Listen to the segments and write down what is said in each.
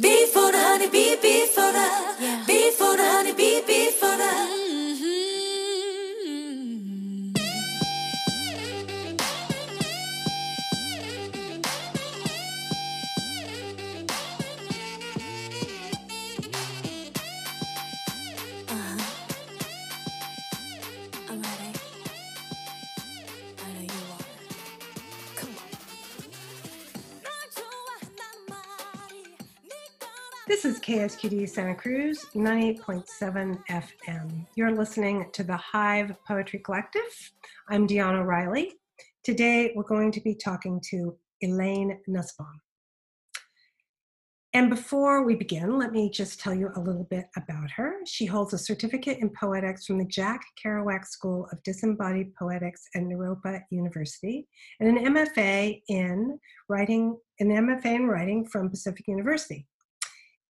B for the honey, B, B for the, B for KSQD Santa Cruz 98.7 FM. You're listening to the Hive Poetry Collective. I'm Dion O'Reilly. Today we're going to be talking to Elaine Nussbaum. And before we begin, let me just tell you a little bit about her. She holds a certificate in poetics from the Jack Kerouac School of Disembodied Poetics at Naropa University, and an MFA in writing, an MFA in writing from Pacific University.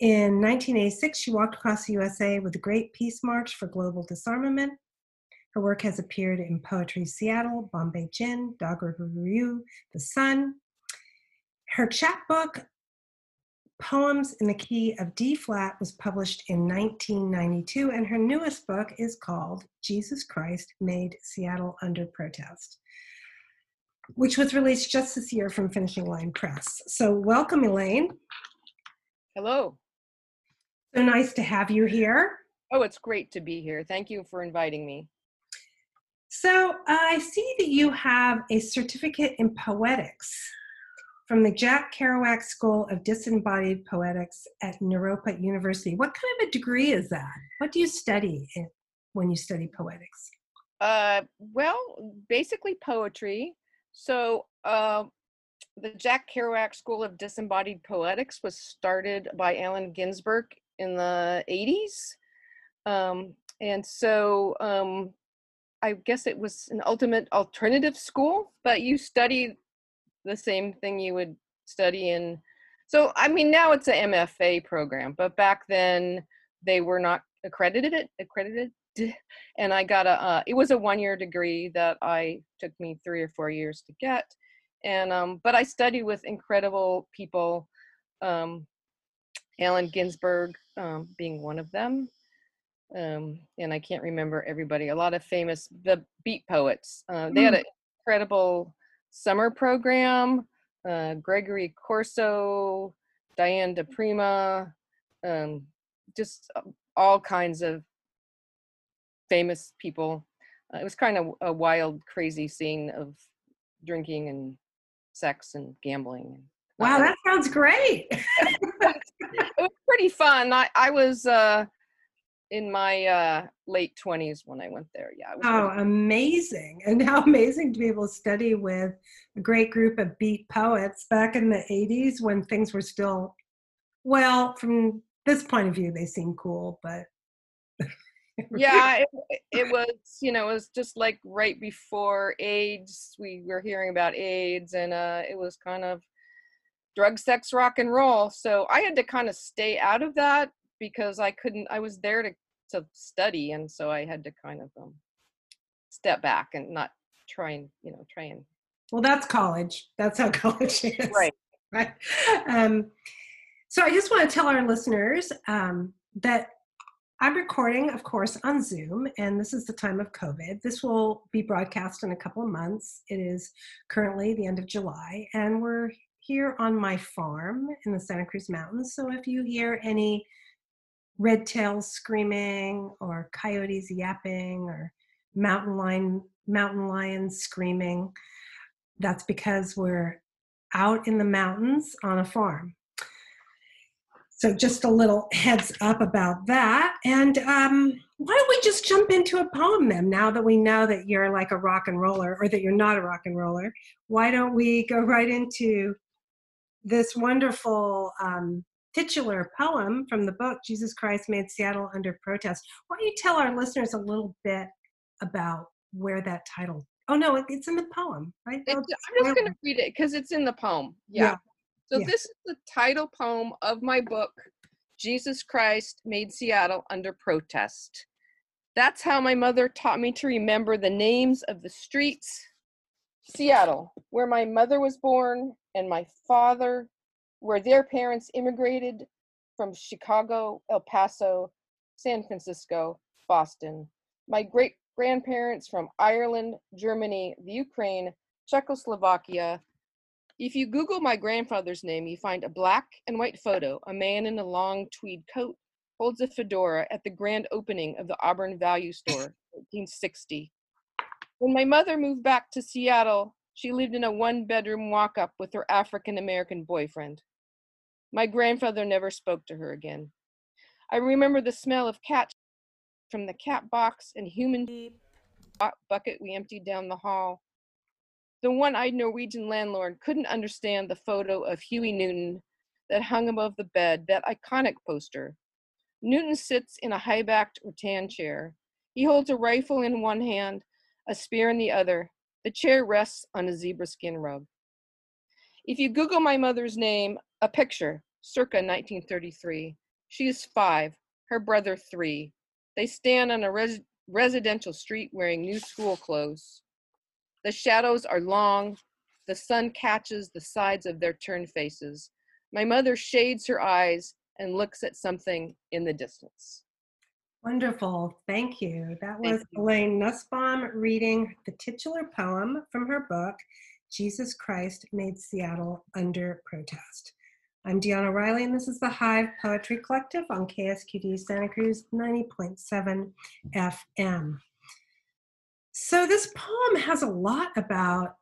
In 1986, she walked across the USA with the Great Peace March for Global Disarmament. Her work has appeared in Poetry Seattle, Bombay Gin, Dog River Review, The Sun. Her chapbook, Poems in the Key of D Flat, was published in 1992, and her newest book is called Jesus Christ Made Seattle Under Protest, which was released just this year from Finishing Line Press. So, welcome, Elaine. Hello. So nice to have you here. Oh, it's great to be here. Thank you for inviting me. So I see that you have a certificate in poetics from the Jack Kerouac School of Disembodied Poetics at Naropa University. What kind of a degree is that? What do you study in, when you study poetics? Uh, well, basically poetry. So, uh, the Jack Kerouac School of Disembodied Poetics was started by Allen Ginsberg in the 80s. Um, and so um, I guess it was an ultimate alternative school, but you study the same thing you would study in. So, I mean, now it's an MFA program, but back then they were not accredited, accredited. And I got a, uh, it was a one year degree that I took me three or four years to get and um, but I studied with incredible people, um, Allen Ginsberg um, being one of them, um, and I can't remember everybody. A lot of famous the beat poets. Uh, they had an incredible summer program. Uh, Gregory Corso, Diane di Prima, um, just all kinds of famous people. Uh, it was kind of a wild, crazy scene of drinking and sex and gambling. Wow, that sounds great. it was pretty fun. I, I was uh, in my uh, late 20s when I went there. Yeah. oh, amazing. And how amazing to be able to study with a great group of beat poets back in the 80s when things were still, well, from this point of view, they seem cool, but. yeah it, it, was you know it was just like right before aids we were hearing about aids and uh it was kind of drug sex rock and roll. So i had to kind of stay out of that because i couldn't i was there to to study and so i had to kind of um step back and not try and you know try and well that's college. That's how college is. Right. Right. Um so i just want to tell our listeners um that I'm recording, of course, on Zoom, and this is the time of COVID. This will be broadcast in a couple of months. It is currently the end of July, and we're here on my farm in the Santa Cruz Mountains. So if you hear any red tails screaming, or coyotes yapping, or mountain lion mountain lions screaming, that's because we're out in the mountains on a farm. So just a little heads up about that. And um, why don't we just jump into a poem then? Now that we know that you're like a rock and roller, or that you're not a rock and roller, why don't we go right into this wonderful um, titular poem from the book Jesus Christ Made Seattle Under Protest? Why don't you tell our listeners a little bit about where that title? Oh no, it's in the poem, right? I'm just going to read it because it's in the poem. yeah. yeah. So yeah. this is the title poem of my book, Jesus Christ Made Seattle Under Protest. That's how my mother taught me to remember the names of the streets. Seattle, where my mother was born and my father, where their parents immigrated from Chicago, El Paso, San Francisco, Boston. My great grandparents from Ireland, Germany, the Ukraine, Czechoslovakia. If you Google my grandfather's name, you find a black and white photo. A man in a long tweed coat holds a fedora at the grand opening of the Auburn Value Store, 1960. When my mother moved back to Seattle, she lived in a one bedroom walk up with her African American boyfriend. My grandfather never spoke to her again. I remember the smell of cat from the cat box and human bucket we emptied down the hall. The one eyed Norwegian landlord couldn't understand the photo of Huey Newton that hung above the bed, that iconic poster. Newton sits in a high backed rattan chair. He holds a rifle in one hand, a spear in the other. The chair rests on a zebra skin rug. If you Google my mother's name, a picture, circa 1933, she is five, her brother three. They stand on a res- residential street wearing new school clothes. The shadows are long. The sun catches the sides of their turned faces. My mother shades her eyes and looks at something in the distance. Wonderful. Thank you. That was you. Elaine Nussbaum reading the titular poem from her book, Jesus Christ Made Seattle Under Protest. I'm Dion O'Reilly, and this is the Hive Poetry Collective on KSQD Santa Cruz 90.7 FM. So, this poem has a lot about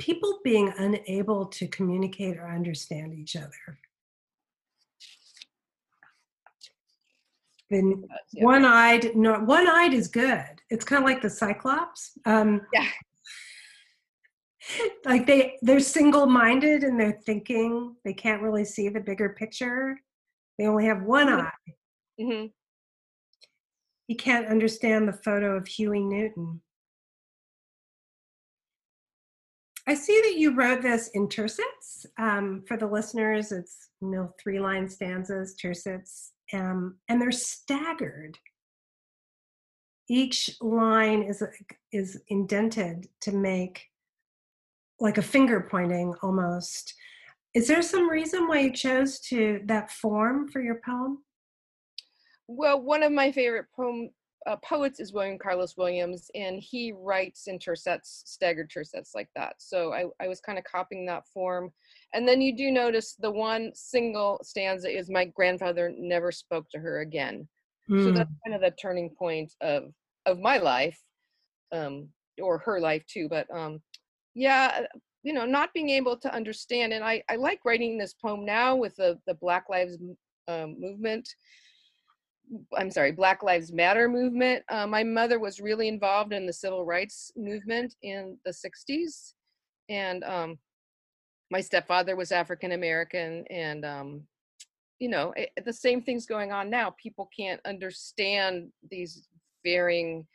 people being unable to communicate or understand each other. Yeah. one-eyed, no, one-eyed is good. It's kind of like the Cyclops. Um, Yeah. Like they, they're single-minded in their thinking. They can't really see the bigger picture. They only have one Mhm. eye. hmm He can't understand the photo of Huey Newton. I see that you wrote this in tercets. Um, for the listeners, it's you know three line stanzas, tercets, um, and they're staggered. Each line is is indented to make like a finger pointing almost. Is there some reason why you chose to that form for your poem? Well, one of my favorite poem uh, poets is William Carlos Williams, and he writes in tercets, staggered tercets like that. So I, I was kind of copying that form. And then you do notice the one single stanza is my grandfather never spoke to her again. So Mm. that's kind of the turning point of of my life, um, or her life too. But um, yeah, you know, not being able to understand, and I I like writing this poem now with the the Black Lives um, movement. I'm sorry, Black Lives Matter movement. Uh, my mother was really involved in the civil rights movement in the 60s. And um, my stepfather was African American. And, um, you know, it, the same thing's going on now. People can't understand these varying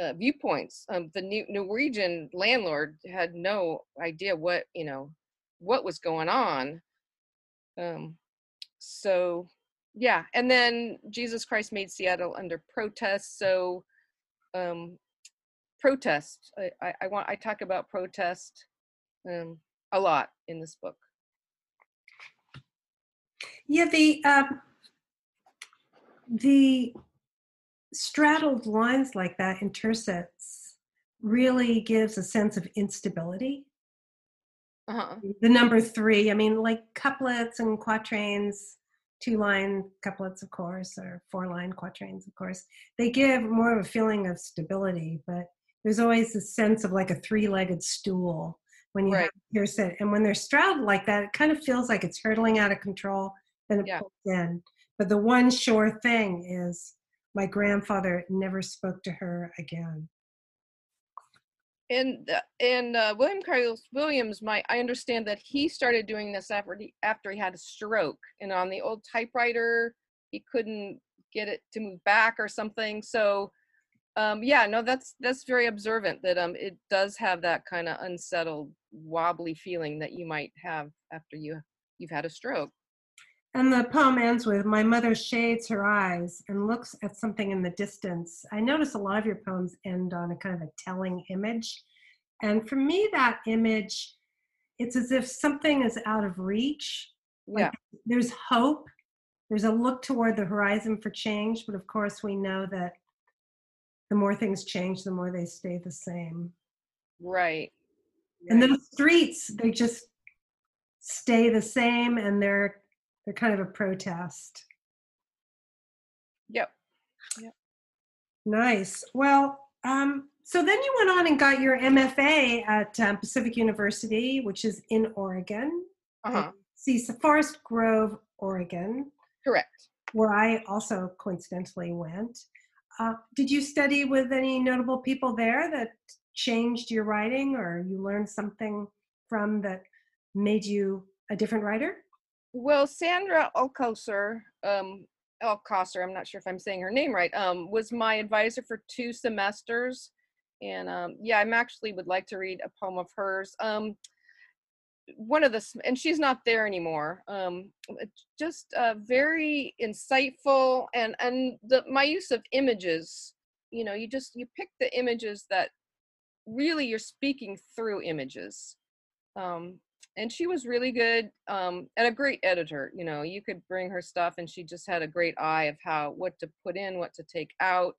uh, viewpoints. Um, the new Norwegian landlord had no idea what, you know, what was going on. Um, so yeah and then jesus christ made seattle under protest so um protest i i, I want i talk about protest um a lot in this book Yeah, the um, the straddled lines like that in tercets really gives a sense of instability. uh-huh The number three, I mean, like couplets and quatrains, two line couplets, of course, or four line quatrains, of course, they give more of a feeling of stability, but there's always this sense of like a three legged stool when you Right. your set. And when they're straddled like that, it kind of feels like it's hurtling out of control, then it Yeah. pulls in. But the one sure thing is my grandfather never spoke to her again. And uh, and uh, William Carlos Williams, my I understand that he started doing this after he after he had a stroke, and on the old typewriter he couldn't get it to move back or something. So, um, yeah, no, that's that's very observant that um it does have that kind of unsettled, wobbly feeling that you might have after you you've had a stroke. And the poem ends with My mother shades her eyes and looks at something in the distance. I notice a lot of your poems end on a kind of a telling image. And for me, that image, it's as if something is out of reach Yeah. there's hope there's a look toward the horizon for change but of course we know that the more things change the more they stay the same Right. and those streets they just stay the same and they're they're kind of a protest Yep. Yep. nice well um so then you went on and got your mfa at um, pacific university which is in oregon Uh-huh. see forest grove oregon Correct. where I also coincidentally went. Uh, did you study with any notable people there that changed your writing or you learned something from that made you a different writer? Well, Sandra Alcosser, um, Alcosser, I'm not sure if I'm saying her name right, um, was my advisor for two semesters. And um, yeah, I'm actually would like to read a poem of hers. Um, one of the, and she's not there anymore. Um, just uh, very insightful, and and the my use of images. You know, you just you pick the images that really you're speaking through images. Um, and she was really good um, and a great editor. You know, you could bring her stuff, and she just had a great eye of how what to put in, what to take out.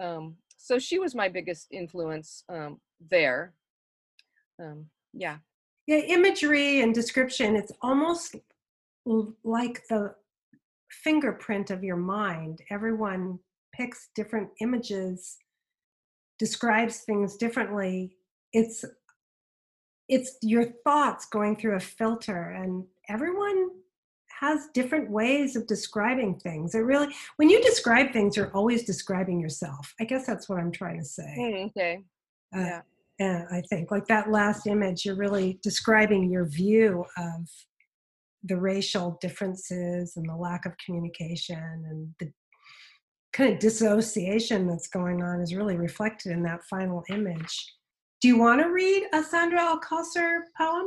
Um, so she was my biggest influence um, there. Um, yeah. Yeah, imagery and description, it's almost like the fingerprint of your mind. Everyone picks different images, describes things differently. It's it's your thoughts going through a filter and everyone has different ways of describing things. It really when you describe things you're always describing yourself. I guess that's what I'm trying to say. Mm, okay. Uh, Yeah. and I think like that last image, you're really describing your view of the racial differences and the lack of communication and the kind of dissociation that's going on is really reflected in that final image. Do you want to read a Sandra Alcosser poem?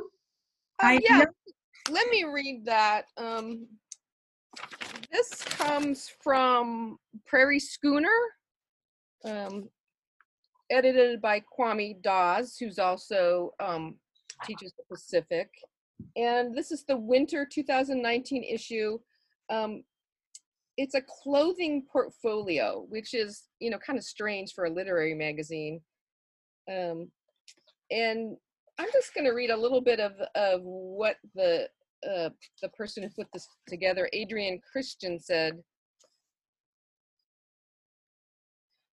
Um, yeah. Let me read that. Um, this comes from Prairie Schooner, um, edited by Kwame Dawes, who's also um, teaches the Pacific. And this is the winter 2019 issue. Um, it's a clothing portfolio, which is, you know, kind of strange for a literary magazine. Um, and I'm just going to read a little bit of, of what the uh, the person who put this together, Adrian Christian, said.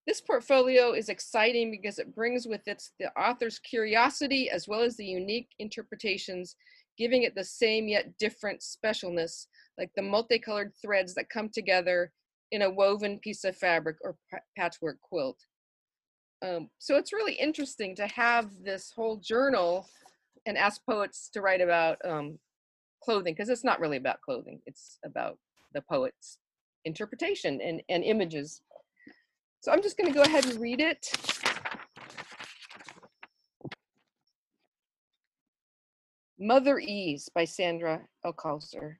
This portfolio is exciting because it brings with it the author's curiosity as well as the unique interpretations, giving it the same yet different specialness, like the multicolored threads that come together in a woven piece of fabric or pa- patchwork quilt. Um, so it's really interesting to have this whole journal and ask poets to write about um, clothing because it's not really about clothing it's about the poet's interpretation and, and images. So i'm just going to go ahead and read it. Motherese by sandra alcosser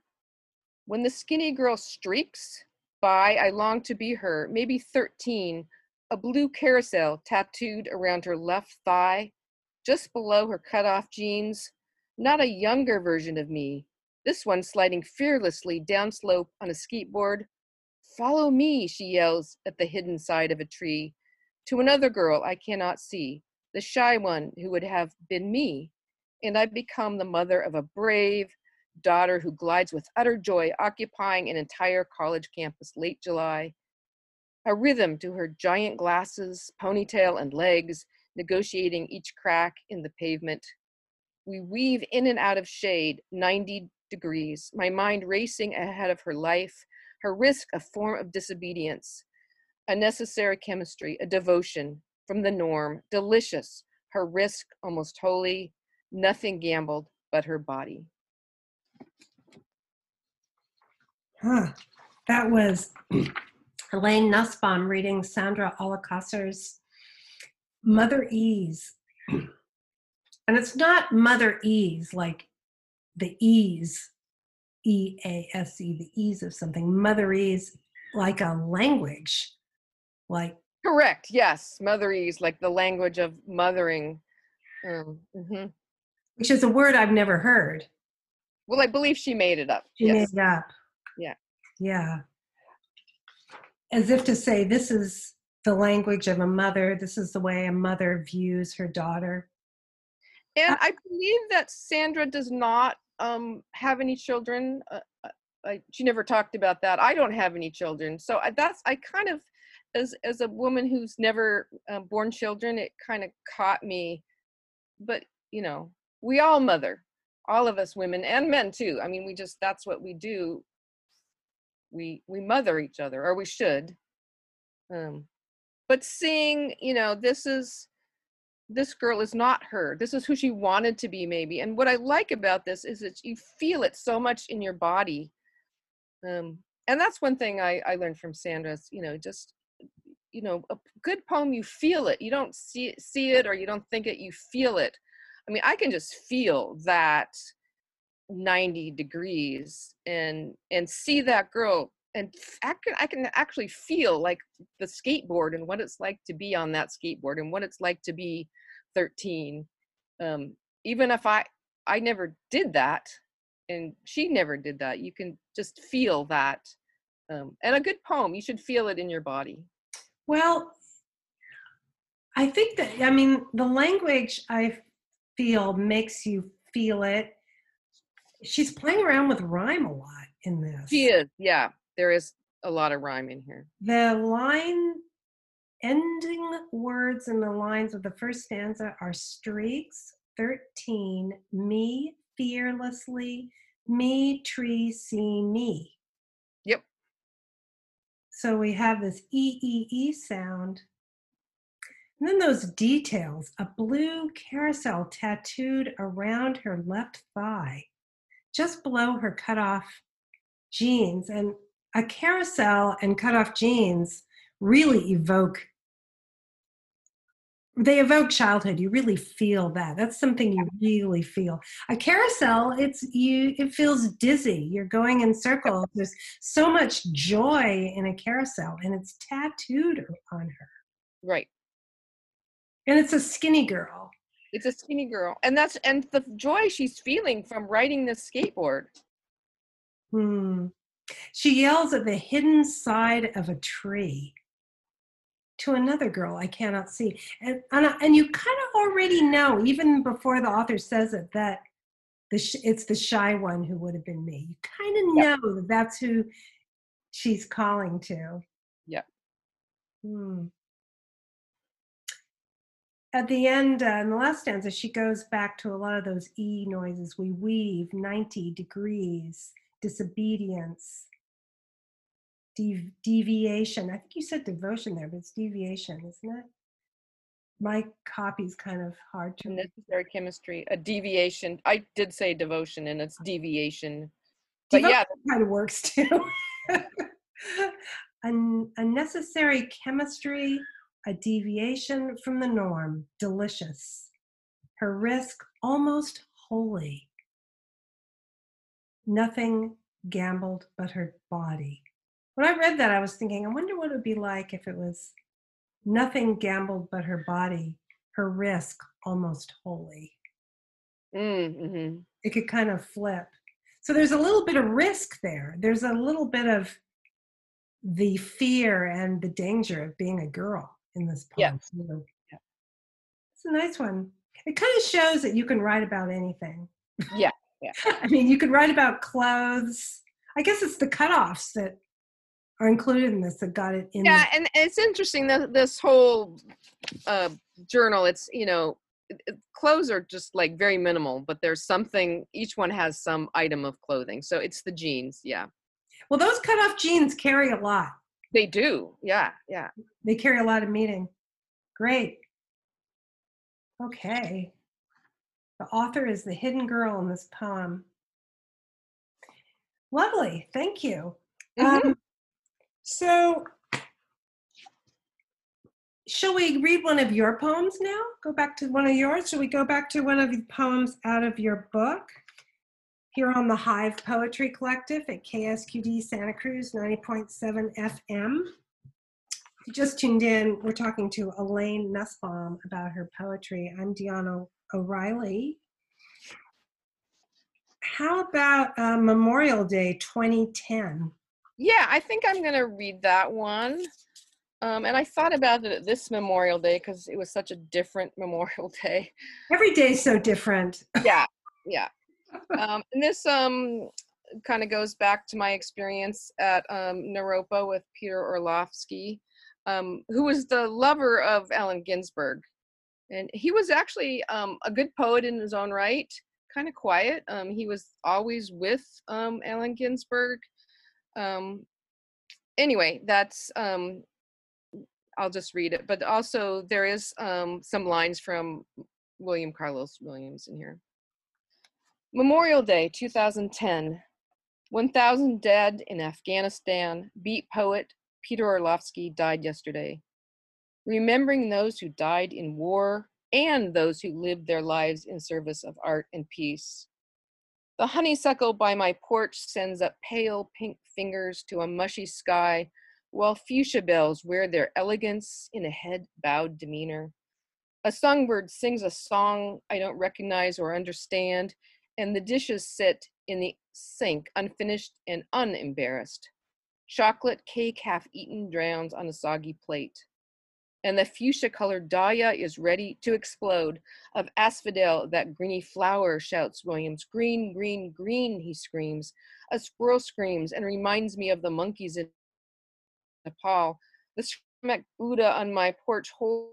when the skinny girl streaks by i long to be her maybe 13 a blue carousel tattooed around her left thigh just below her cut-off jeans not a younger version of me this one sliding fearlessly downslope on a skateboard. Follow me, she yells at the hidden side of a tree. To another girl I cannot see, the shy one who would have been me. And I become the mother of a brave daughter who glides with utter joy, occupying an entire college campus late July. A rhythm to her giant glasses, ponytail, and legs, negotiating each crack in the pavement. We weave in and out of shade, 90 degrees, my mind racing ahead of her life, her risk a form of disobedience, a necessary chemistry, a devotion from the norm, delicious, her risk almost holy, nothing gambled but her body. Huh. That was Elaine Nussbaum reading Sandra Alcosser's Mother Ease. And it's not Mother Ease like the ease, E A S E, the ease of something. Motherese like a language, like Correct, yes, Motherese, like the language of mothering. Um, mhm. which is a word I've never heard. Well, I believe she made it up. She yes. made it up. Yeah. Yeah. As if to say, this is the language of a mother. This is the way a mother views her daughter. And I believe that Sandra does not um, have any children. Uh, uh, I, she never talked about that. I don't have any children, so I, that's I kind of, as as a woman who's never uh, born children, it kind of caught me. But you know, we all mother, all of us women and men too. I mean, we just that's what we do. We we mother each other, or we should. Um, but seeing, you know, this is this girl is not her. This is who she wanted to be, maybe. And what I like about this is that you feel it so much in your body. Um, and that's one thing I, I learned from Sandra's, you know, just, you know, a good poem, you feel it. You don't see see it or you don't think it, you feel it. I mean, I can just feel that 90 degrees and and see that girl and I can, I can actually feel like the skateboard and what it's like to be on that skateboard and what it's like to be 13 um, even if i i never did that and she never did that you can just feel that um, and a good poem you should feel it in your body Well, I think that, I mean, the language I feel makes you feel it. She's playing around with rhyme a lot in this. she is yeah there is a lot of rhyme in here The line ending words in the lines of the first stanza are streaks, 13, me fearlessly, me tree see me. Yep. So we have this E E E sound. And then those details a blue carousel tattooed around her left thigh, just below her cutoff jeans. And a carousel and cutoff jeans really evoke they evoke childhood you really feel that that's something you really feel. A carousel it's you it feels dizzy you're going in circles there's so much joy in a carousel and it's tattooed on her. Right. And it's a skinny girl it's a skinny girl and that's and the joy she's feeling from riding this skateboard hmm. she yells at the hidden side of a tree to another girl I cannot see. And, and, and you kind of already know, even before the author says it, that the sh- it's the shy one who would have been me. You kind of Yep. know that that's who she's calling to. Yep. Hmm. At the end, uh, in the last stanza, she goes back to a lot of those E noises. We weave 90 degrees, disobedience, dev- deviation. I think you said devotion there, but it's deviation, isn't it? My copy's kind of hard to read. necessary chemistry a deviation i did say devotion and it's deviation but Devotion yeah kind of works too. An unnecessary chemistry, a deviation from the norm, delicious. Her risk almost holy. Nothing gambled but her body. When I read that, I was thinking, I wonder what it would be like if it was nothing gambled but her body, her risk almost holy. mm-hmm. it could kind of flip. So there's a little bit of risk there. There's a little bit of the fear and the danger of being a girl in this Yeah. poem. too. Yeah. It's a nice one. It kind of shows that you can write about anything. Yeah, yeah. I mean, you could write about clothes. I guess it's the cutoffs that are included in this that got it in. yeah and it's interesting that this whole uh, journal it's you know clothes are just like very minimal but there's something each one has some item of clothing so it's the jeans yeah Well, those cutoff jeans carry a lot. They do yeah yeah They carry a lot of meaning. Great. Okay. The author is the hidden girl in this poem. Lovely. Thank you. Mhm. Um, so, shall we read one of your poems now? Go back to one of yours? Shall we go back to one of the poems out of your book? Here on the Hive Poetry Collective at KSQD Santa Cruz 90.7 FM. If you just tuned in, we're talking to Elaine Nussbaum about her poetry. I'm Dion O'Reilly. how about uh, Memorial Day 2010? Yeah, I think I'm going to read that one. Um, and I thought about it this Memorial Day because it was such a different Memorial Day. Every day is so different. Yeah, yeah. Um, and this um, kind of goes back to my experience at um, Naropa with Peter Orlovsky, um, who was the lover of Allen Ginsberg. And he was actually um, a good poet in his own right, kind of quiet. Um, he was always with um, Allen Ginsberg. Anyway, that's, I'll just read it. But also, there is um, some lines from William Carlos Williams in here. Memorial Day 2010. 1,000 dead in Afghanistan. Beat poet Peter Orlovsky died yesterday. Remembering those who died in war and those who lived their lives in service of art and peace. The honeysuckle by my porch sends up pale pink fingers to a mushy sky, while fuchsia bells wear their elegance in a head bowed demeanor. A songbird sings a song I don't recognize or understand, and the dishes sit in the sink, unfinished and unembarrassed. Chocolate cake half eaten drowns on a soggy plate. And the fuchsia colored dahlia is ready to explode. Of asphodel, that greeny flower, shouts Williams. Green, green, green, he screams. A squirrel screams and reminds me of the monkeys in Nepal. The Buddha on my porch holds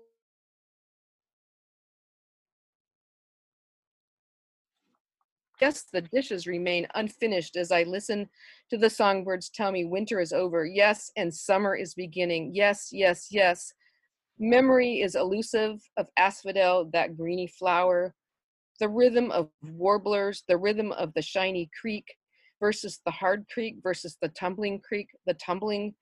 Yes, the dishes remain unfinished as I listen to the songbirds tell me winter is over. Yes, and summer is beginning. Yes, yes, yes. Memory is elusive of asphodel, that greeny flower. The rhythm of warblers, the rhythm of the shiny creek versus the hard creek versus the tumbling creek, the tumbling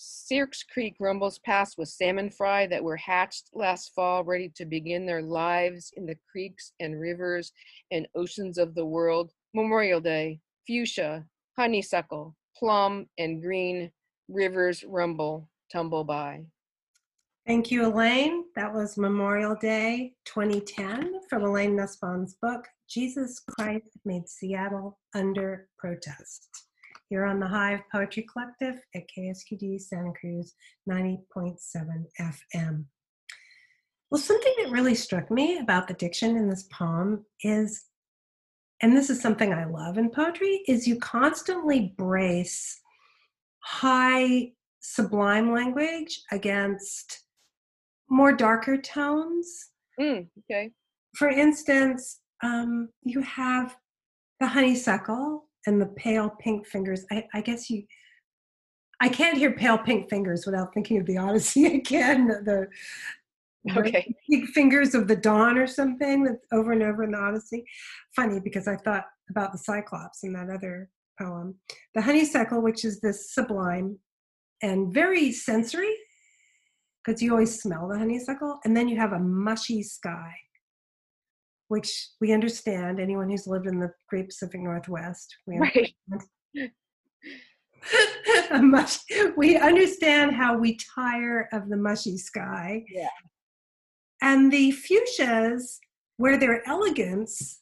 Sirks Creek rumbles past with salmon fry that were hatched last fall, ready to begin their lives in the creeks and rivers and oceans of the world. Memorial Day, fuchsia, honeysuckle, plum, and green rivers rumble, tumble by. Thank you, Elaine. That was Memorial Day 2010 from Elaine Nussbaum's book, Jesus Christ Made Seattle Under Protest. You're on the Hive Poetry Collective at KSQD Santa Cruz 90.7 FM. Well, something that really struck me about the diction in this poem is, and this is something I love in poetry, is you constantly brace high sublime language against more darker tones. Mm, okay. For instance, um, you have the honeysuckle and the pale pink fingers. I, I guess you, I can't hear pale pink fingers without thinking of the Odyssey again. The, the Okay. big fingers of the dawn or something that's over and over in the Odyssey. Funny because I thought about the Cyclops in that other poem. The honeysuckle, which is this sublime and very sensory, because you always smell the honeysuckle, and then you have a mushy sky which we understand anyone who's lived in the great pacific northwest we Right. a mush, we understand how we tire of the mushy sky. Yeah. And the fuchsias wear their elegance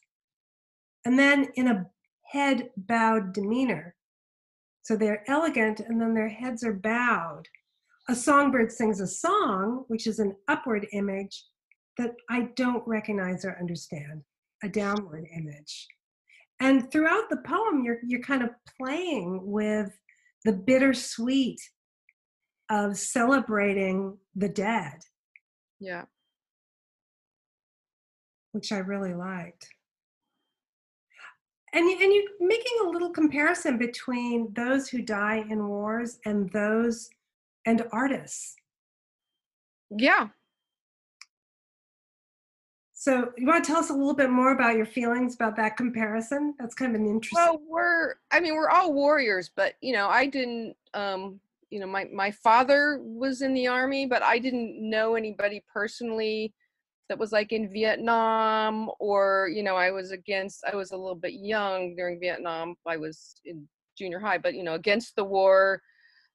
and then in a head bowed demeanor. So they're elegant and then their heads are bowed. A songbird sings a song, which is an upward image that I don't recognize or understand, a downward image. And throughout the poem, you're, you're kind of playing with the bittersweet of celebrating the dead, Yeah. which I really liked. And, and you're making a little comparison between those who die in wars and those and artists. Yeah. So, you want to tell us a little bit more about your feelings about that comparison? That's kind of an interesting. Well, we're I mean, we're all warriors, but you know, I didn't um, you know, my my father was in the army, but I didn't know anybody personally that was like in Vietnam or, you know, I was against I was a little bit young during Vietnam. I was in junior high, but you know, against the war.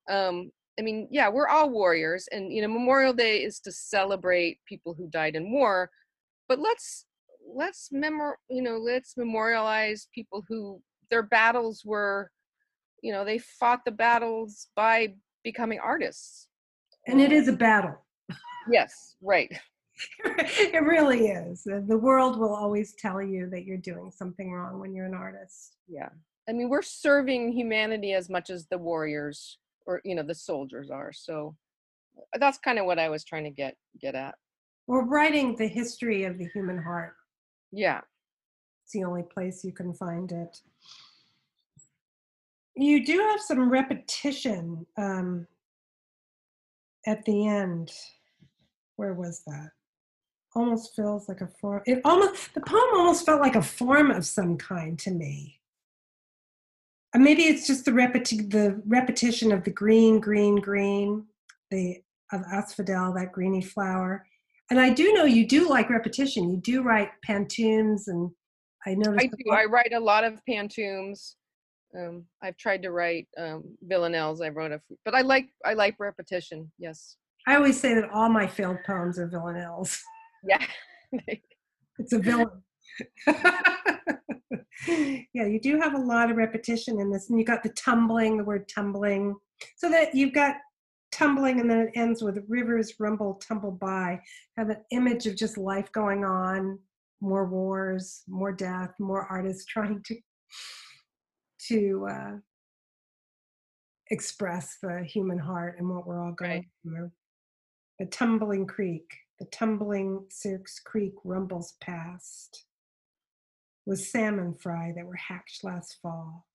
Um I mean, yeah, we're all warriors and you know, Memorial Day is to celebrate people who died in war, but let's let's memor you know let's memorialize people who their battles were you know they fought the battles by becoming artists And it is a battle. yes right it really is. The the world will always tell you that you're doing something wrong when you're an artist. yeah i mean we're serving humanity as much as the warriors or you know the soldiers are so uh, that's kind of what i was trying to get get at We're writing the history of the human heart. yeah It's the only place you can find it. You do have some repetition um, at the end. Where was that? Almost feels like a form. It almost the poem almost felt like a form of some kind to me. Uh, maybe it's just the repeti- the repetition of the green, green, green, the of asphodel, that greeny flower. And I do know you do like repetition. You do write pantoums, and I noticed. i do i write a lot of pantoums um, i've tried to write um, villanelles i wrote a few, but i like i like repetition yes I always say that all my failed poems are villanelles. yeah It's a villain. yeah, you do have a lot of repetition in this, and you got the tumbling, the word tumbling, so that you've got tumbling, and then it ends with rivers rumble, tumble by. Have an image of just life going on, more wars, more death, more artists trying to to uh, express the human heart and what we're all going Right. through. The tumbling creek, the tumbling Cirques Creek rumbles past with salmon fry that were hatched last fall.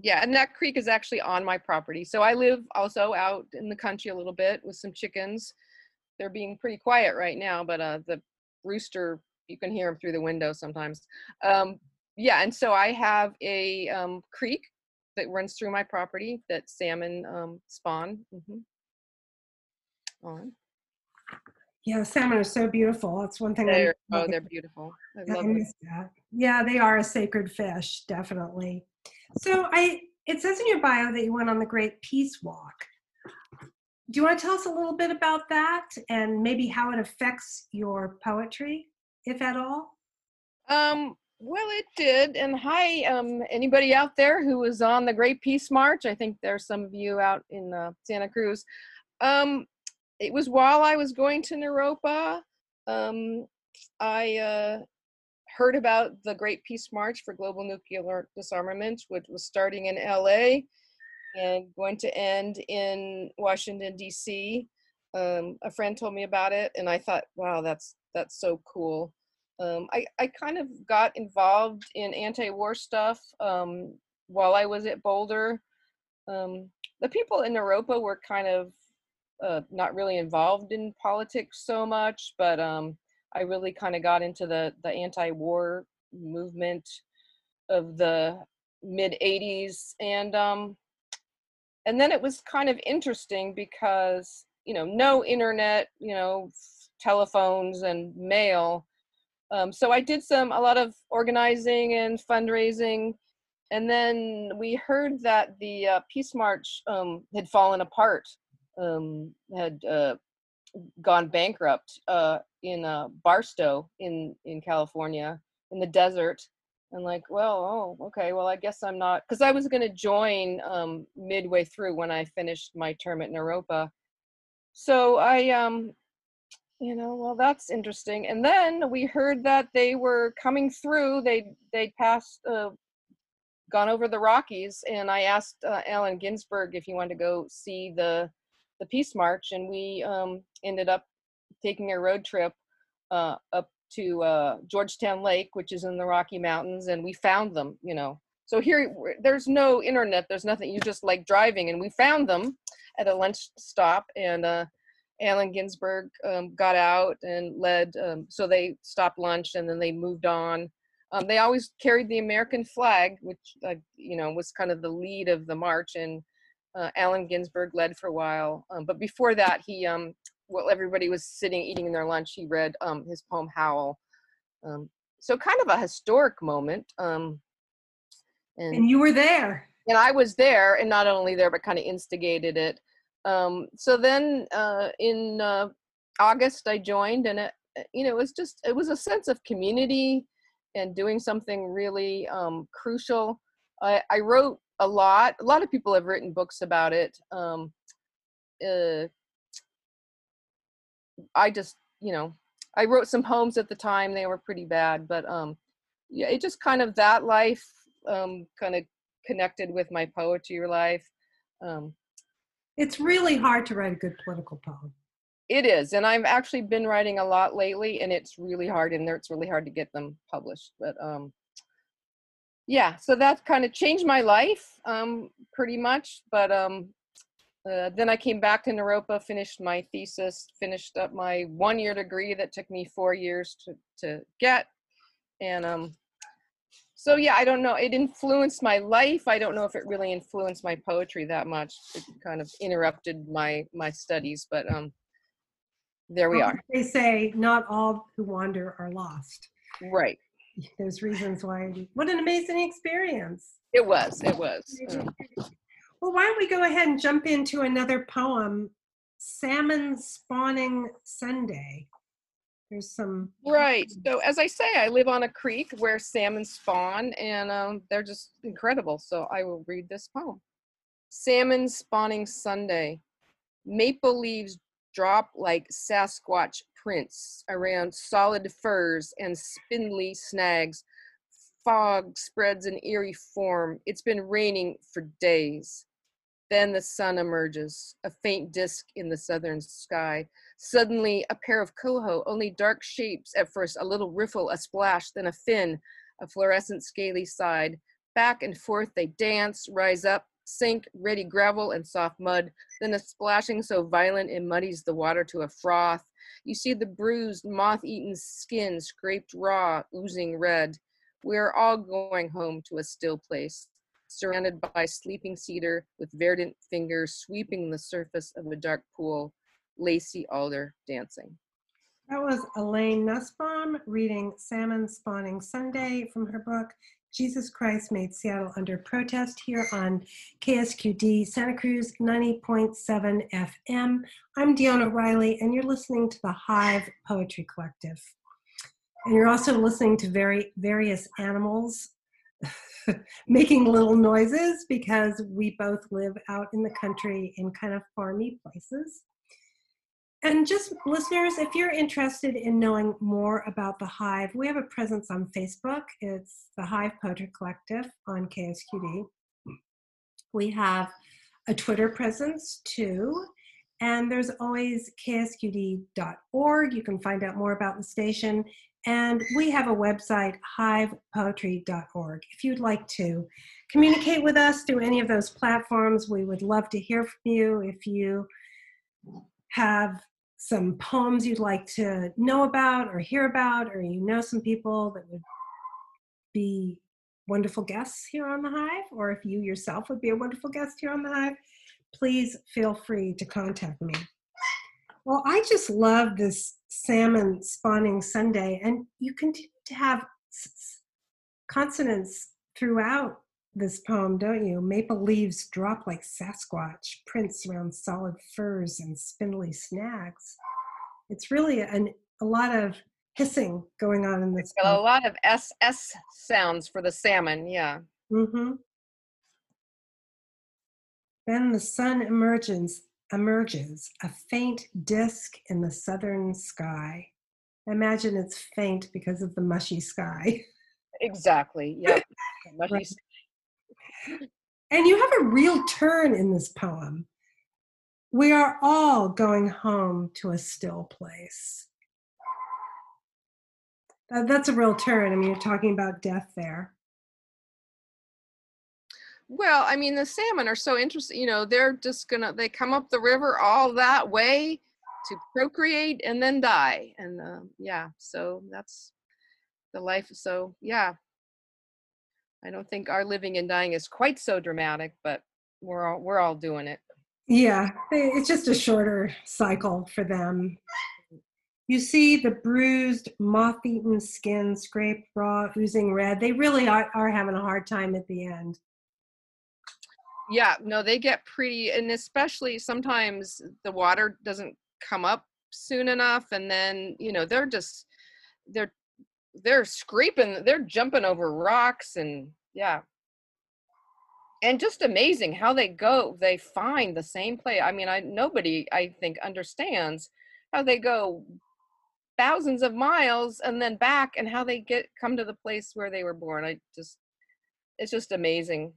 Yeah, and that creek is actually on my property. So I live also out in the country a little bit with some chickens. They're being pretty quiet right now, but uh, the rooster, you can hear him through the window sometimes. Um, yeah, and so I have a um, creek that runs through my property that salmon um, spawn mhm, on. Yeah, the salmon are so beautiful. That's one thing. They're, oh, they're beautiful. I I love that. Yeah, they are a sacred fish, definitely. So I it says in your bio that you went on the Great Peace Walk. Do you want to tell us a little bit about that and maybe how it affects your poetry, if at all? Um, well, it did. And hi, um, anybody out there who was on the Great Peace March? I think there's some of you out in uh, Santa Cruz. Um, it was while I was going to Naropa. Um, I uh, heard about the Great Peace March for Global Nuclear Disarmament, which was starting in LA and going to end in Washington, D.C. Um, a friend told me about it, and I thought, wow, that's that's so cool um, I, I kind of got involved in anti-war stuff um, while I was at Boulder. Um, the people in Naropa were kind of uh, not really involved in politics so much, but um, I really kind of got into the the anti-war movement of the mid 80s and um and then it was kind of interesting because you know no internet you know telephones and mail um, so I did some a lot of organizing and fundraising, and then we heard that the uh, Peace March um, had fallen apart, um, had uh, gone bankrupt uh, in uh, Barstow in in California in the desert. And like, well, oh, okay, well, I guess I'm not because I was going to join um, midway through when I finished my term at Naropa. So I um, you know well that's interesting and then we heard that they were coming through they they passed uh, gone over the rockies and i asked uh, allen ginsberg if he wanted to go see the the peace march and we um, ended up taking a road trip uh, up to uh, georgetown lake which is in the rocky mountains and we found them you know so here there's no internet there's nothing you just like driving and we found them at a lunch stop and uh, Allen Ginsberg um, got out and led. Um, so they stopped lunch and then they moved on. Um, they always carried the American flag, which uh, you know was kind of the lead of the march. And uh, Allen Ginsberg led for a while. Um, but before that, he um, while everybody was sitting eating their lunch, he read um, his poem Howl. Um, so kind of a historic moment. Um, and And you were there. and I was there, and not only there, but kind of instigated it. Um, so then uh, in uh, August, I joined, and it, you know, it was just it was a sense of community and doing something really um, crucial. I, I wrote a lot. A lot of people have written books about it. Um, uh, I just, you know, I wrote some poems at the time. They were pretty bad, but um, yeah, it just kind of that life um, kind of connected with my poetry life. Um, It's really hard to write a good political poem. it is, and I've actually been writing a lot lately, and it's really hard, and there it's really hard to get them published. But um, yeah, so that kind of changed my life um, pretty much. But um, uh, then I came back to Naropa, finished my thesis, finished up my one-year degree that took me four years to to get, and um, so yeah, I don't know. It influenced my life. I don't know if it really influenced my poetry that much. It kind of interrupted my my studies, but um, there we are. They say not all who wander are lost. Right. There's reasons why. What an amazing experience. It was. It was. Well, why don't we go ahead and jump into another poem, Salmon Spawning Sunday. There's some. Right. So as I say, I live on a creek where salmon spawn, and um, they're just incredible. So I will read this poem. Salmon spawning Sunday. Maple leaves drop like Sasquatch prints around solid firs and spindly snags. Fog spreads an eerie form. It's been raining for days. Then the sun emerges, a faint disk in the southern sky. Suddenly, a pair of coho, only dark shapes at first, a little riffle, a splash, then a fin, a fluorescent scaly side. Back and forth they dance, rise up, sink, ready gravel and soft mud, then a splashing so violent it muddies the water to a froth. You see the bruised, moth eaten skin scraped raw, oozing red. We are all going home to a still place, surrounded by sleeping cedar with verdant fingers sweeping the surface of a dark pool, lacy alder dancing. That was Elaine Nussbaum reading Salmon Spawning Sunday from her book, Jesus Christ Made Seattle Under Protest, here on KSQD Santa Cruz 90.7 FM. I'm Dion O'Reilly, and you're listening to the Hive Poetry Collective. And you're also listening to very various animals making little noises because we both live out in the country in kind of farmy places. And just listeners, if you're interested in knowing more about the Hive, we have a presence on Facebook. It's the Hive Poetry Collective on KSQD. We have a Twitter presence too. And there's always ksqd.org. You can find out more about the station. And we have a website, hivepoetry.org. If you'd like to communicate with us through any of those platforms, we would love to hear from you. If you have some poems you'd like to know about or hear about, or you know some people that would be wonderful guests here on the Hive, or if you yourself would be a wonderful guest here on the Hive, please feel free to contact me. Well, I just love this salmon spawning Sunday, and you continue to have consonants throughout this poem, don't you? Maple leaves drop like Sasquatch, prints around solid firs and spindly snags. It's really an, a lot of hissing going on in this a poem. lot of SS sounds for the salmon. Yeah. Mm-hmm. Then the sun emerges, emerges, a faint disk in the southern sky. I imagine it's faint because of the mushy sky. Exactly. Yeah. Mushy. And you have a real turn in this poem. We are all going home to a still place. That- that's a real turn. I mean, you're talking about death there. Well, I mean, the salmon are so interesting. You know, they're just gonna they come up the river all that way to procreate and then die, and uh, yeah, so that's the life. So yeah, I don't think our living and dying is quite so dramatic, but we're all we're all doing it. Yeah, it's just a shorter cycle for them. You see the bruised, moth eaten skin scraped raw, oozing red. They really are, are having a hard time at the end. Yeah, no, they get pretty, and especially sometimes the water doesn't come up soon enough, and then you know they're just they're they're scraping they're jumping over rocks and yeah. And just amazing how they go they find the same place i mean i nobody i think understands how they go thousands of miles and then back and how they get come to the place where they were born. I just it's just amazing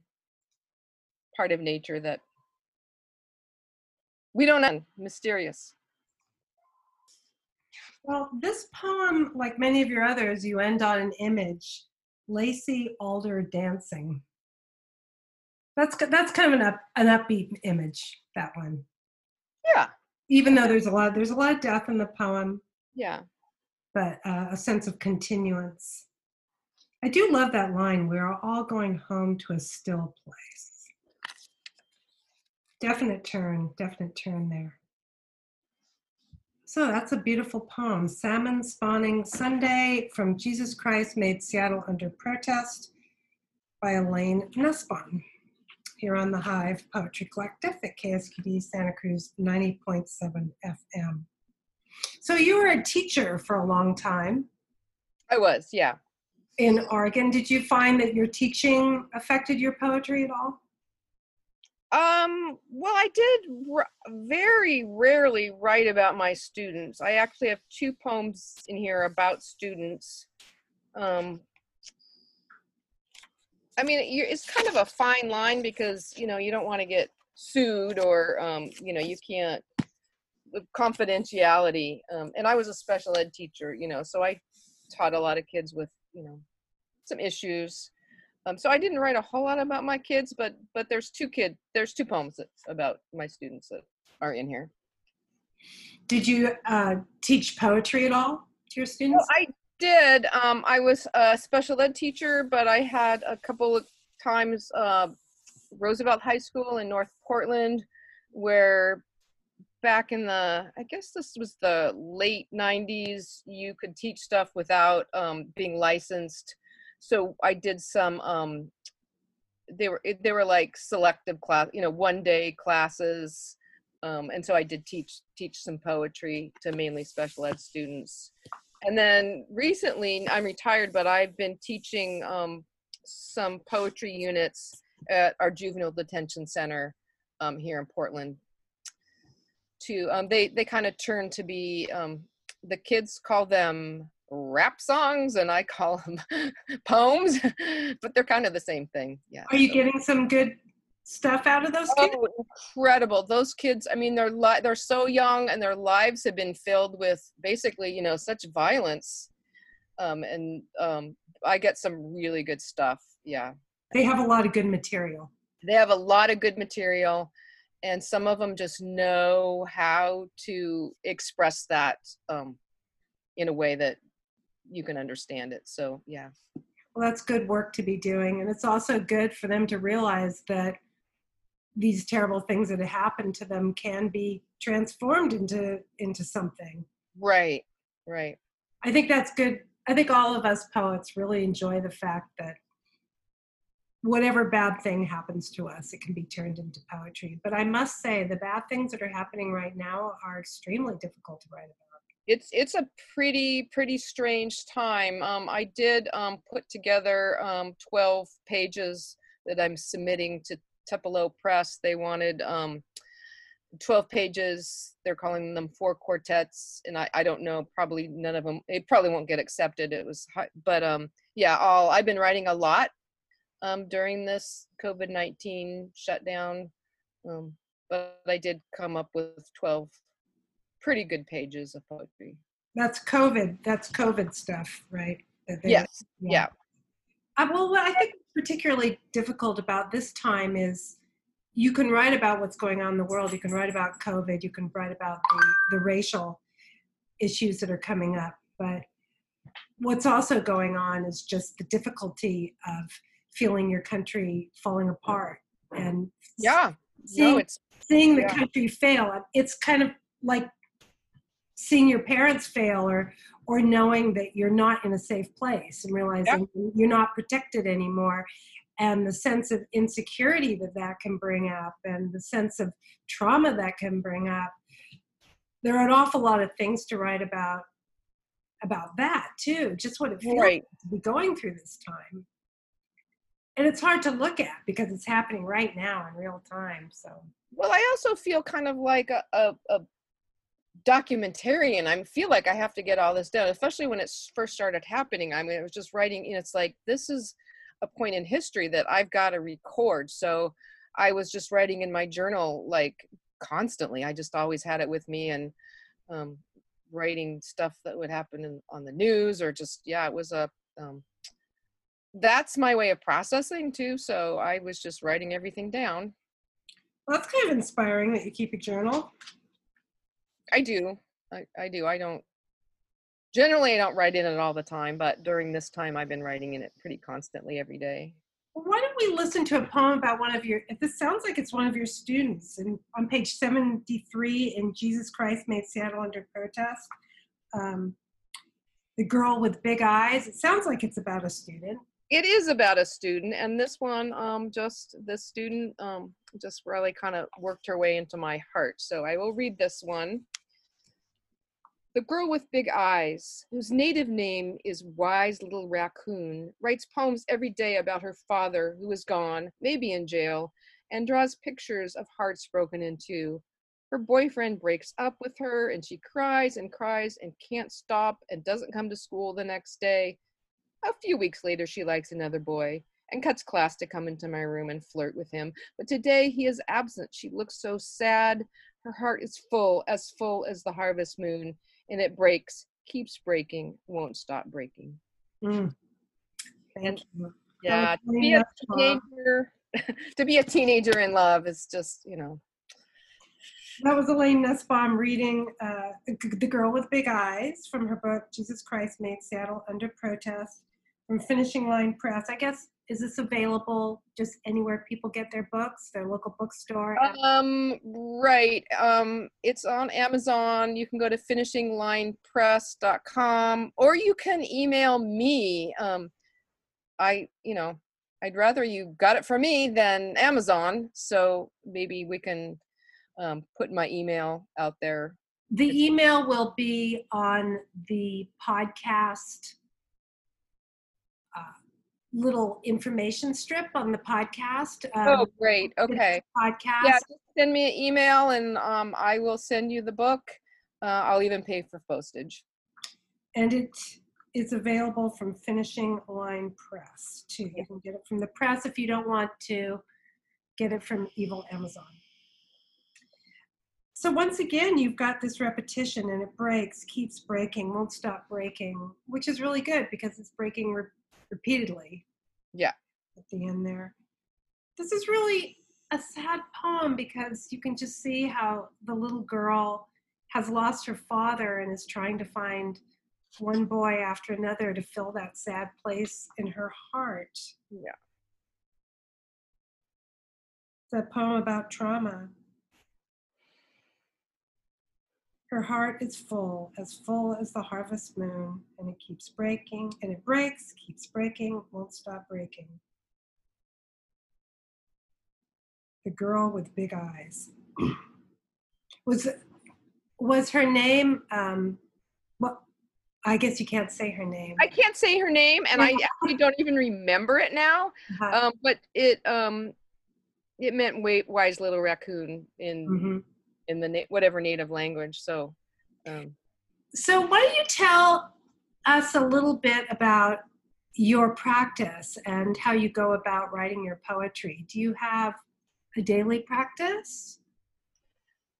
part of nature that we don't know mysterious Well, this poem, like many of your others, you end on an image, Lacey Alder dancing. That's that's kind of an up an upbeat image. That one, yeah even though there's a lot there's a lot of death in the poem, yeah but uh, a sense of continuance. I do love that line. We're all going home to a still place. Definite turn, definite turn there. So that's a beautiful poem. Salmon spawning Sunday from Jesus Christ made Seattle under protest by Elaine Nussbaum here on the Hive Poetry Collective at KSQD Santa Cruz 90.7 FM. So you were a teacher for a long time i was yeah in Oregon. Did you find that your teaching affected your poetry at all? Um, well, I did r- very rarely write about my students. I actually have two poems in here about students. Um, I mean, it's kind of a fine line because, you know, you don't want to get sued or, um, you know, you can't, confidentiality. Um, and I was a special ed teacher, you know, so I taught a lot of kids with, you know, some issues. Um, so I didn't write a whole lot about my kids, but but there's two kid there's two poems that, about my students that are in here. Did you uh, teach poetry at all to your Well, students? I did. Um, I was a special ed teacher, but I had a couple of times uh, Roosevelt High School in North Portland, where back in the I guess this was the late '90s, you could teach stuff without um, being licensed. So I did some. Um, they were they were like selective class, you know, one day classes. Um, and so I did teach teach some poetry to mainly special ed students and then recently i'm retired but i've been teaching um, some poetry units at our juvenile detention center um, here in portland to um, they they kind of turn to be um, the kids call them rap songs and i call them poems but they're kind of the same thing yeah Are you so- getting some good stuff out of those kids? Oh, incredible! Those kids. I mean, they're li- they're so young, and their lives have been filled with basically, you know, such violence. Um, and um, I get some really good stuff. Yeah, They have a lot of good material. they have a lot of good material, and some of them just know how to express that um, in a way that you can understand it. So yeah, Well, that's good work to be doing. And it's also good for them to realize that these terrible things that have happened to them can be transformed into into something. right, right. I think that's good. I think all of us poets really enjoy the fact that whatever bad thing happens to us, it can be turned into poetry. But I must say, the bad things that are happening right now are extremely difficult to write about. It's it's a pretty pretty strange time. Um, i did um, put together um, 12 pages that i'm submitting to tupelo press. They wanted um, 12 pages. They're calling them four quartets and I, I don't know probably none of them it probably won't get accepted. It was high, but um yeah all i've been writing a lot um during this covid-19 shutdown but i did come up with 12 pretty good pages of poetry That's COVID. That's COVID stuff, right? Yes yeah Uh, well, what I think particularly difficult about this time is you can write about what's going on in the world. You can write about COVID. You can write about the, the racial issues that are coming up. But what's also going on is just the difficulty of feeling your country falling apart and yeah seeing, no it's seeing the yeah. country fail. It's kind of like seeing your parents fail or or knowing that you're not in a safe place and realizing you're not protected anymore and the sense of insecurity that that can bring up and the sense of trauma that can bring up there are an awful lot of things to write about about that too, just what it feels Right. like to be going through this time. And it's hard to look at because it's happening right now in real time. So Well, I also feel kind of like a, a, a documentarian. I feel like I have to get all this done, especially when it first started happening. I mean, I was just writing, it's like this is a point in history that I've got to record. So I was just writing in my journal like constantly. I just always had it with me and um, writing stuff that would happen in, on the news or just, yeah, it was a. Um, that's my way of processing too. So I was just writing everything down. well, that's kind of inspiring that you keep a journal. I do. I, I do. I don't generally I don't write in it all the time, but during this time I've been writing in it pretty constantly every day. Well, why don't we listen to a poem about one of your, if this sounds like it's one of your students, and on page 73 in Jesus Christ Made Seattle Under Protest, um, The Girl with Big Eyes, it sounds like it's about a student. It is about a student, and this one, um, just the student, um, just really kind of worked her way into my heart. So I will read this one. The girl with big eyes, whose native name is Wise Little Raccoon, writes poems every day about her father, who is gone, maybe in jail, and draws pictures of hearts broken in two. Her boyfriend breaks up with her, and she cries and cries and can't stop and doesn't come to school the next day. A few weeks later, she likes another boy and cuts class to come into my room and flirt with him. But today he is absent. She looks so sad. Her heart is full, as full as the harvest moon, and it breaks, keeps breaking, won't stop breaking. Mm. And- you. Yeah, to be a teenager, to be a teenager in love is just, you know, That was Elaine Nussbaum reading uh, The Girl with Big Eyes from her book, Jesus Christ Made Seattle Under Protest from Finishing Line Press. I guess, is this available just anywhere people get their books, their local bookstore? Um, right. Um, it's on Amazon. You can go to finishinglinepress.com or you can email me. Um, I, you know, I'd rather you got it from me than Amazon. So maybe we can um, put my email out there. the email will be on the podcast little information strip on the podcast. Oh, Um, great. Okay. podcast. Yeah, just send me an email and um, I will send you the book. Uh, I'll even pay for postage. And it is available from Finishing Line Press too. You can get it from the press if you don't want to get it from Evil Amazon. So once again, you've got this repetition and it breaks, keeps breaking, won't stop breaking, which is really good because it's breaking re- repeatedly. Yeah. At the end there. This is really a sad poem because you can just see how the little girl has lost her father and is trying to find one boy after another to fill that sad place in her heart. Yeah. It's a poem about trauma. Her heart is full, as full as the harvest moon, and it keeps breaking, and it breaks, keeps breaking, won't stop breaking. The girl with big eyes. was was her name? Um, well, I guess you can't say her name. I can't say her name, and I actually don't even remember it now. Uh, Um, but it um, it meant wise little raccoon in mhm. In the na- whatever native language. So, um, So, why don't you tell us a little bit about your practice and how you go about writing your poetry? Do you have a daily practice?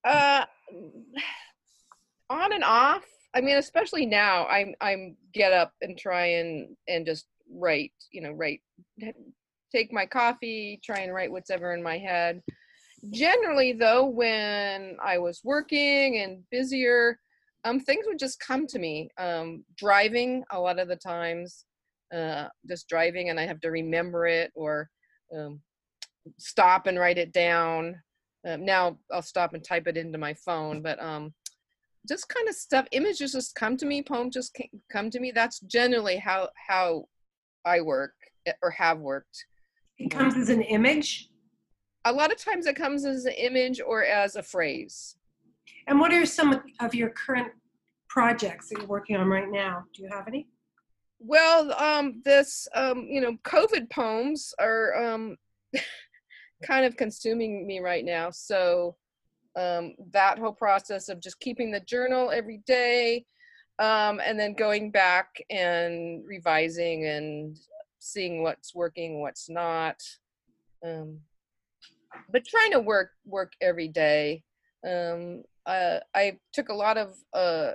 uh, on and off. I mean, especially now, I'm I'm get up and try and and just write. You know, write. Take my coffee, try and write whatever in my head. Generally, though, when I was working and busier, um, things would just come to me. Um, driving a lot of the times, uh, just driving, and I have to remember it or um, stop and write it down. Um, now I'll stop and type it into my phone, but um, just kind of stuff. Images just come to me. Poems just come to me. That's generally how how I work eh, or have worked. It comes as an image. A lot of times it comes as an image or as a phrase. And what are some of your current projects that you're working on right now. Do you have any? Well, um, this, um, you know, COVID poems are um, kind of consuming me right now. So um, that whole process of just keeping the journal every day um, and then going back and revising and seeing what's working, what's not. Um, but trying to work work every day. Um, uh, I took a lot of uh,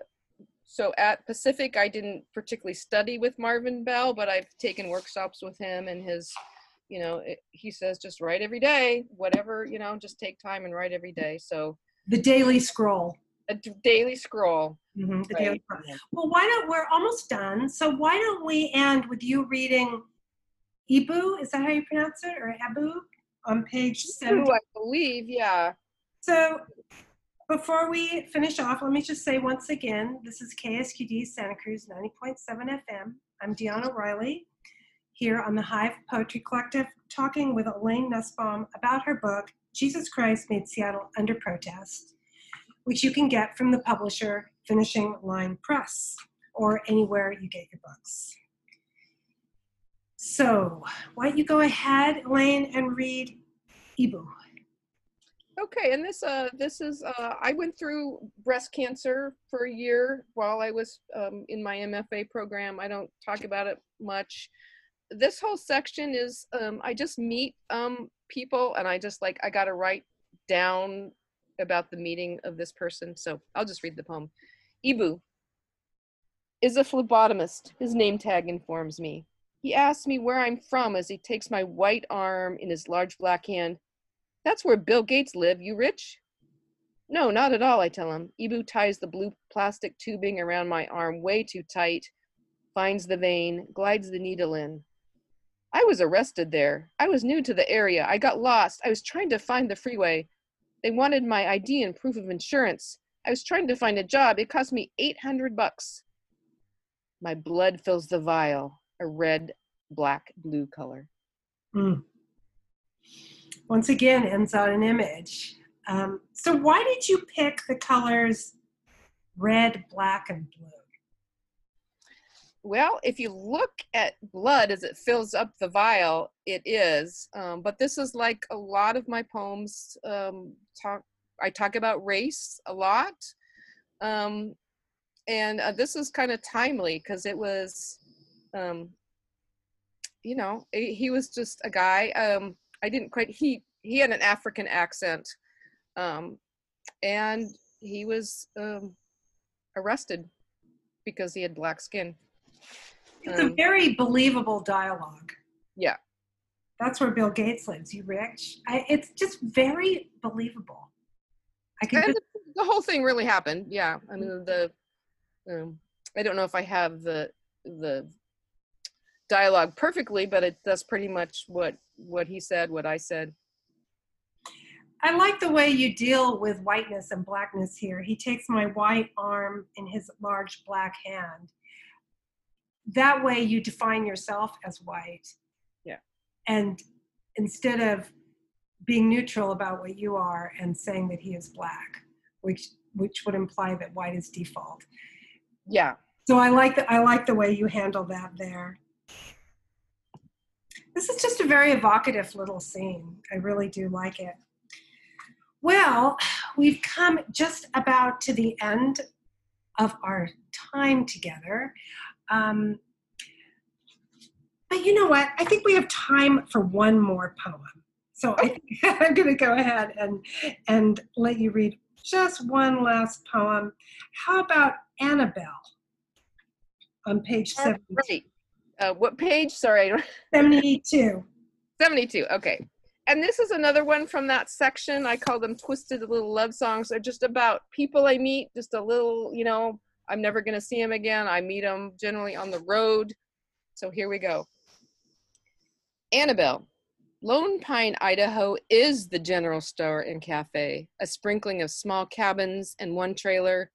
so at Pacific, I didn't particularly study with Marvin Bell, but I've taken workshops with him and his, you know, it, he says just write every day, whatever, you know, just take time and write every day. So The Daily Scroll. a d- daily scroll. Mhm, the right? Daily Scroll. Well, why don't we're almost done? So why don't we end with you reading Ibu? Is that how you pronounce it, or Abu, on page seven? I believe, yeah. So before we finish off, let me just say once again, this is KSQD Santa Cruz 90.7 FM. I'm Dion O'Reilly here on the Hive Poetry Collective talking with Elaine Nussbaum about her book, Jesus Christ Made Seattle Under Protest, which you can get from the publisher Finishing Line Press or anywhere you get your books. So why don't you go ahead, Elaine, and read Ibu. Okay, and this uh this is uh I went through breast cancer for a year while I was um, in my MFA program. I don't talk about it much. This whole section is um I just meet um people and I just like I got to write down about the meeting of this person. So I'll just read the poem. Ibu is a phlebotomist. His name tag informs me. He asks me where I'm from as he takes my white arm in his large black hand. That's where Bill Gates live. You rich? No, not at all, I tell him. Ibu ties the blue plastic tubing around my arm way too tight, finds the vein, glides the needle in. I was arrested there. I was new to the area. I got lost. I was trying to find the freeway. They wanted my ID and proof of insurance. I was trying to find a job. It cost me 800 bucks. My blood fills the vial, a red, black, blue color. Mm. Once again, ends on an image. Um, so, why did you pick the colors red, black, and blue? Well, if you look at blood as it fills up the vial, it is. Um, but this is like a lot of my poems um, talk. I talk about race a lot, um, and uh, this is kind of timely because it was, um, you know, he was just a guy. Um, I didn't quite. He he had an African accent, um, and he was um, arrested because he had black skin. It's a Um, very believable dialogue. Yeah. That's where Bill Gates lives. You rich? I, it's just very believable. I can. just- the, the whole thing really happened. Yeah, I mean the. Um, I don't know if I have the the dialogue perfectly, but it that's pretty much what what he said, what I said. I like the way you deal with whiteness and blackness here. He takes my white arm in his large black hand. That way, you define yourself as white. Yeah. And instead of being neutral about what you are and saying that he is black, which which would imply that white is default. Yeah, So I like the I like the way you handle that there. This is just a very evocative little scene. I really do like it. Well, we've come just about to the end of our time together. Um, but you know what? I think we have time for one more poem. So I think I'm going to go ahead and and let you read just one last poem. How about Annabelle on page 70, right. Uh, what page? Sorry, I don't- 72? 72. Okay. And this is another one from that section. I call them twisted little love songs. They're just about people I meet, just a little, you know, I'm never going to see them again. I meet them generally on the road. So here we go. Annabelle. Lone Pine, Idaho is the general store and cafe, a sprinkling of small cabins and one trailer.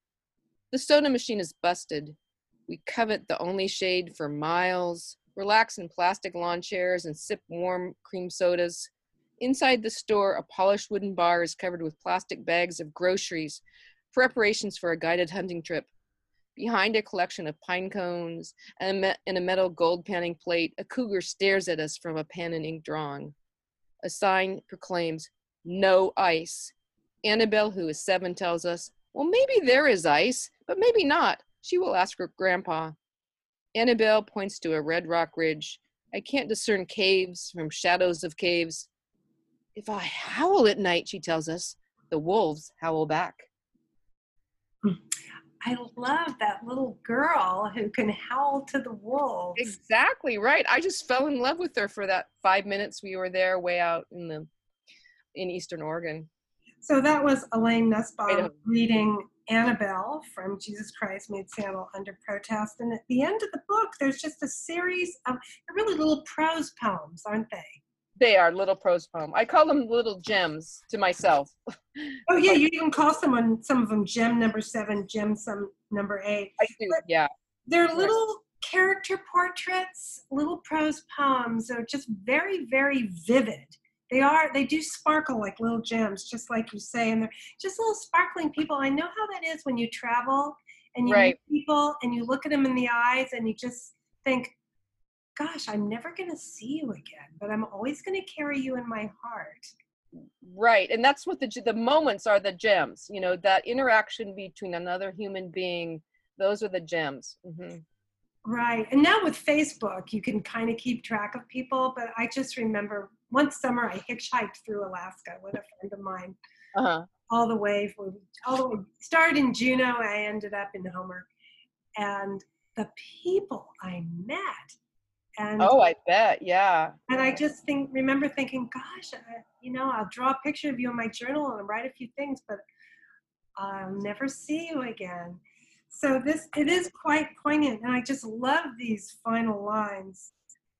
The soda machine is busted. We covet the only shade for miles, relax in plastic lawn chairs and sip warm cream sodas. Inside the store, a polished wooden bar is covered with plastic bags of groceries, preparations for a guided hunting trip. Behind a collection of pine cones and a, metal gold panning plate, a cougar stares at us from a pen and ink drawing. A sign proclaims, No ice. Annabelle, who is seven, tells us, Well, maybe there is ice, but maybe not. She will ask her grandpa. Annabelle points to a red rock ridge. I can't discern caves from shadows of caves. If I howl at night, she tells us, the wolves howl back. Hmm. I love that little girl who can howl to the wolves. Exactly right. I just fell in love with her for that five minutes we were there way out in the in Eastern Oregon. So that was Elaine Nussbaum reading Annabelle from Jesus Christ Made Seattle Under Protest. And at the end of the book, there's just a series of really little prose poems, aren't they? They are little prose poem. I call them little gems to myself. Oh yeah, you even call someone some of them gem number seven, gem some number eight. I do, yeah. They're little character portraits, little prose poems. They're just very, very vivid. They are, they do sparkle like little gems, just like you say, and they're just little sparkling people. I know how that is when you travel and you Right. meet people and you look at them in the eyes and you just think, gosh, I'm never going to see you again, but I'm always going to carry you in my heart. Right. And that's what the the moments are the gems. You know, that interaction between another human being, those are the gems. hmm Right. And now with Facebook, you can kind of keep track of people. But I just remember one summer I hitchhiked through Alaska with a friend of mine Uh-huh. all the way from, all the way, started in Juneau. I ended up in Homer. And the people I met. And, Oh, I bet. Yeah. and I just think, remember thinking, gosh, I, you know, I'll draw a picture of you in my journal and write a few things, but I'll never see you again. So this it is quite poignant, and I just love these final lines.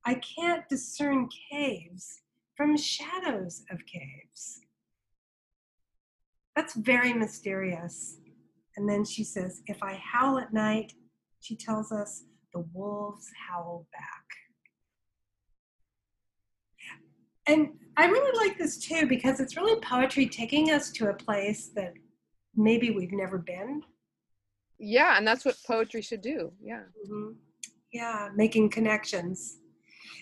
I can't discern caves from shadows of caves. That's very mysterious. And then she says, if I howl at night, she tells us the wolves howl back. And I really like this too because it's really poetry taking us to a place that maybe we've never been. Yeah. And that's what poetry should do. Yeah. Mhm. Yeah, making connections.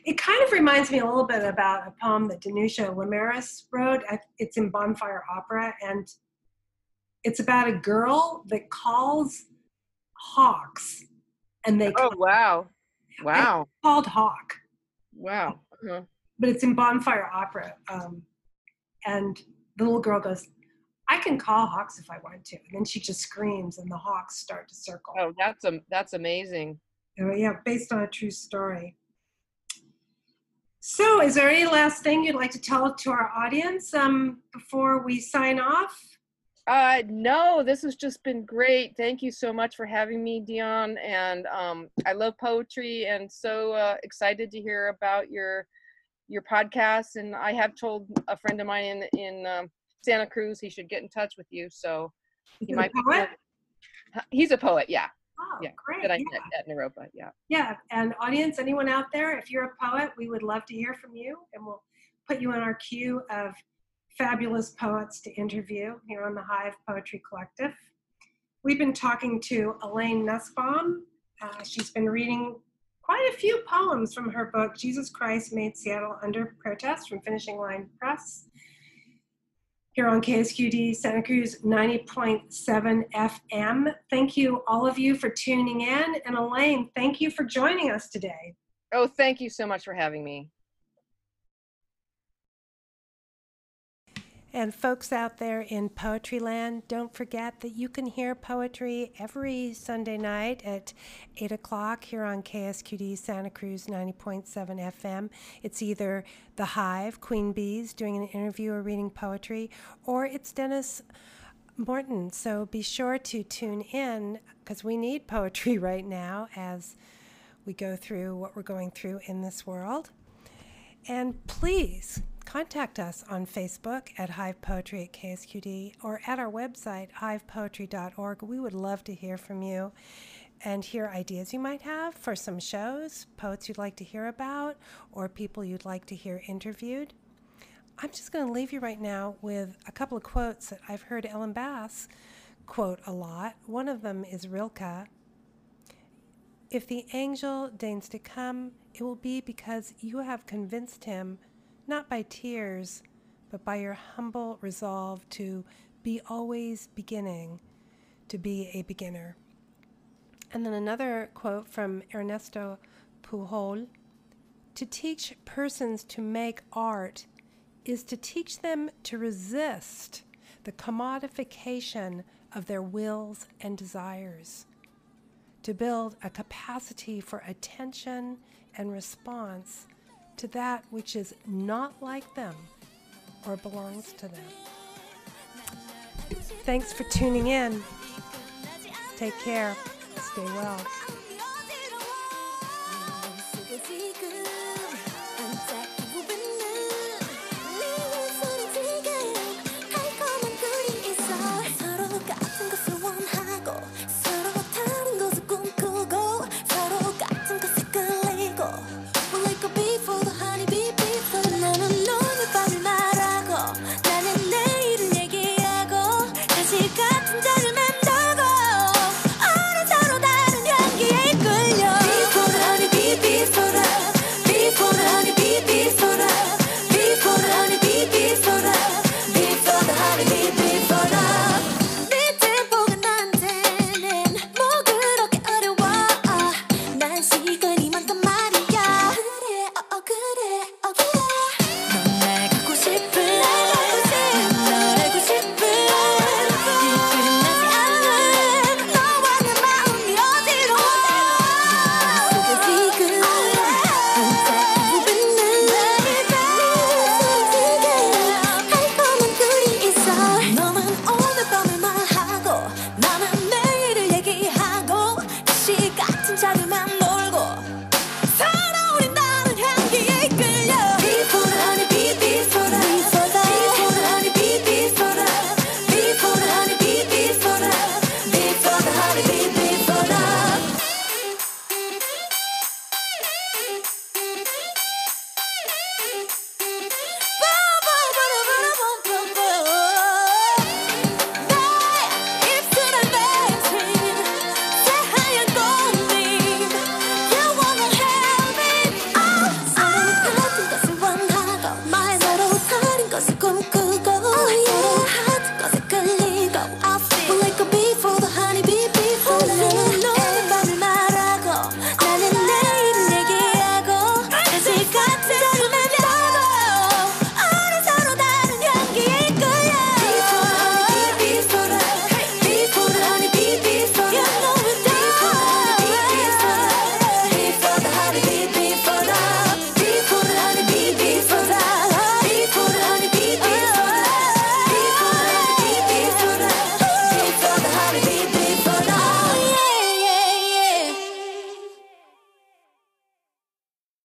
It kind of reminds me a little bit about a poem that Danusha Laméris wrote. It's in Bonfire Opera, and it's about a girl that calls hawks, and they Oh, wow. Wow. called hawk. Wow. Uh-huh. but it's in Bonfire Opera. Um, and the little girl goes, I can call hawks if I want to. And then she just screams, and the hawks start to circle. Oh, that's a, that's amazing. So, yeah, based on a true story. So, is there any last thing you'd like to tell to our audience um, before we sign off? Uh, no, this has just been great. Thank you so much for having me, Dion. And um, I love poetry and so uh, excited to hear about your your podcast. And I have told a friend of mine in in um, Santa Cruz he should get in touch with you. So he might. be-? He's a poet, yeah. Oh, yeah, great. That I yeah. met at Naropa, yeah. yeah, and audience, anyone out there, if you're a poet, we would love to hear from you, and we'll put you in our queue of fabulous poets to interview here on the Hive Poetry Collective. We've been talking to Elaine Nussbaum. Uh, she's been reading quite a few poems from her book, Jesus Christ Made Seattle Under Protest from Finishing Line Press. Here on KSQD Santa Cruz 90.7 FM. Thank you, all of you, for tuning in. And Elaine, thank you for joining us today. Oh, thank you so much for having me. And folks out there in Poetry Land, don't forget that you can hear poetry every Sunday night at 8 o'clock here on KSQD Santa Cruz 90.7 FM. It's either The Hive, Queen Bees, doing an interview or reading poetry, or it's Dennis Morton. So be sure to tune in because we need poetry right now as we go through what we're going through in this world. And please contact us on Facebook at Hive Poetry at KSQD or at our website, hivepoetry.org. We would love to hear from you and hear ideas you might have for some shows, poets you'd like to hear about, or people you'd like to hear interviewed. I'm just going to leave you right now with a couple of quotes that I've heard Ellen Bass quote a lot. One of them is Rilke, If the angel deigns to come, it will be because you have convinced him, not by tears, but by your humble resolve to be always beginning, to be a beginner. And then another quote from Ernesto Pujol To teach persons to make art is to teach them to resist the commodification of their wills and desires, to build a capacity for attention and response to that which is not like them or belongs to them. Thanks for tuning in. Take care. Stay well.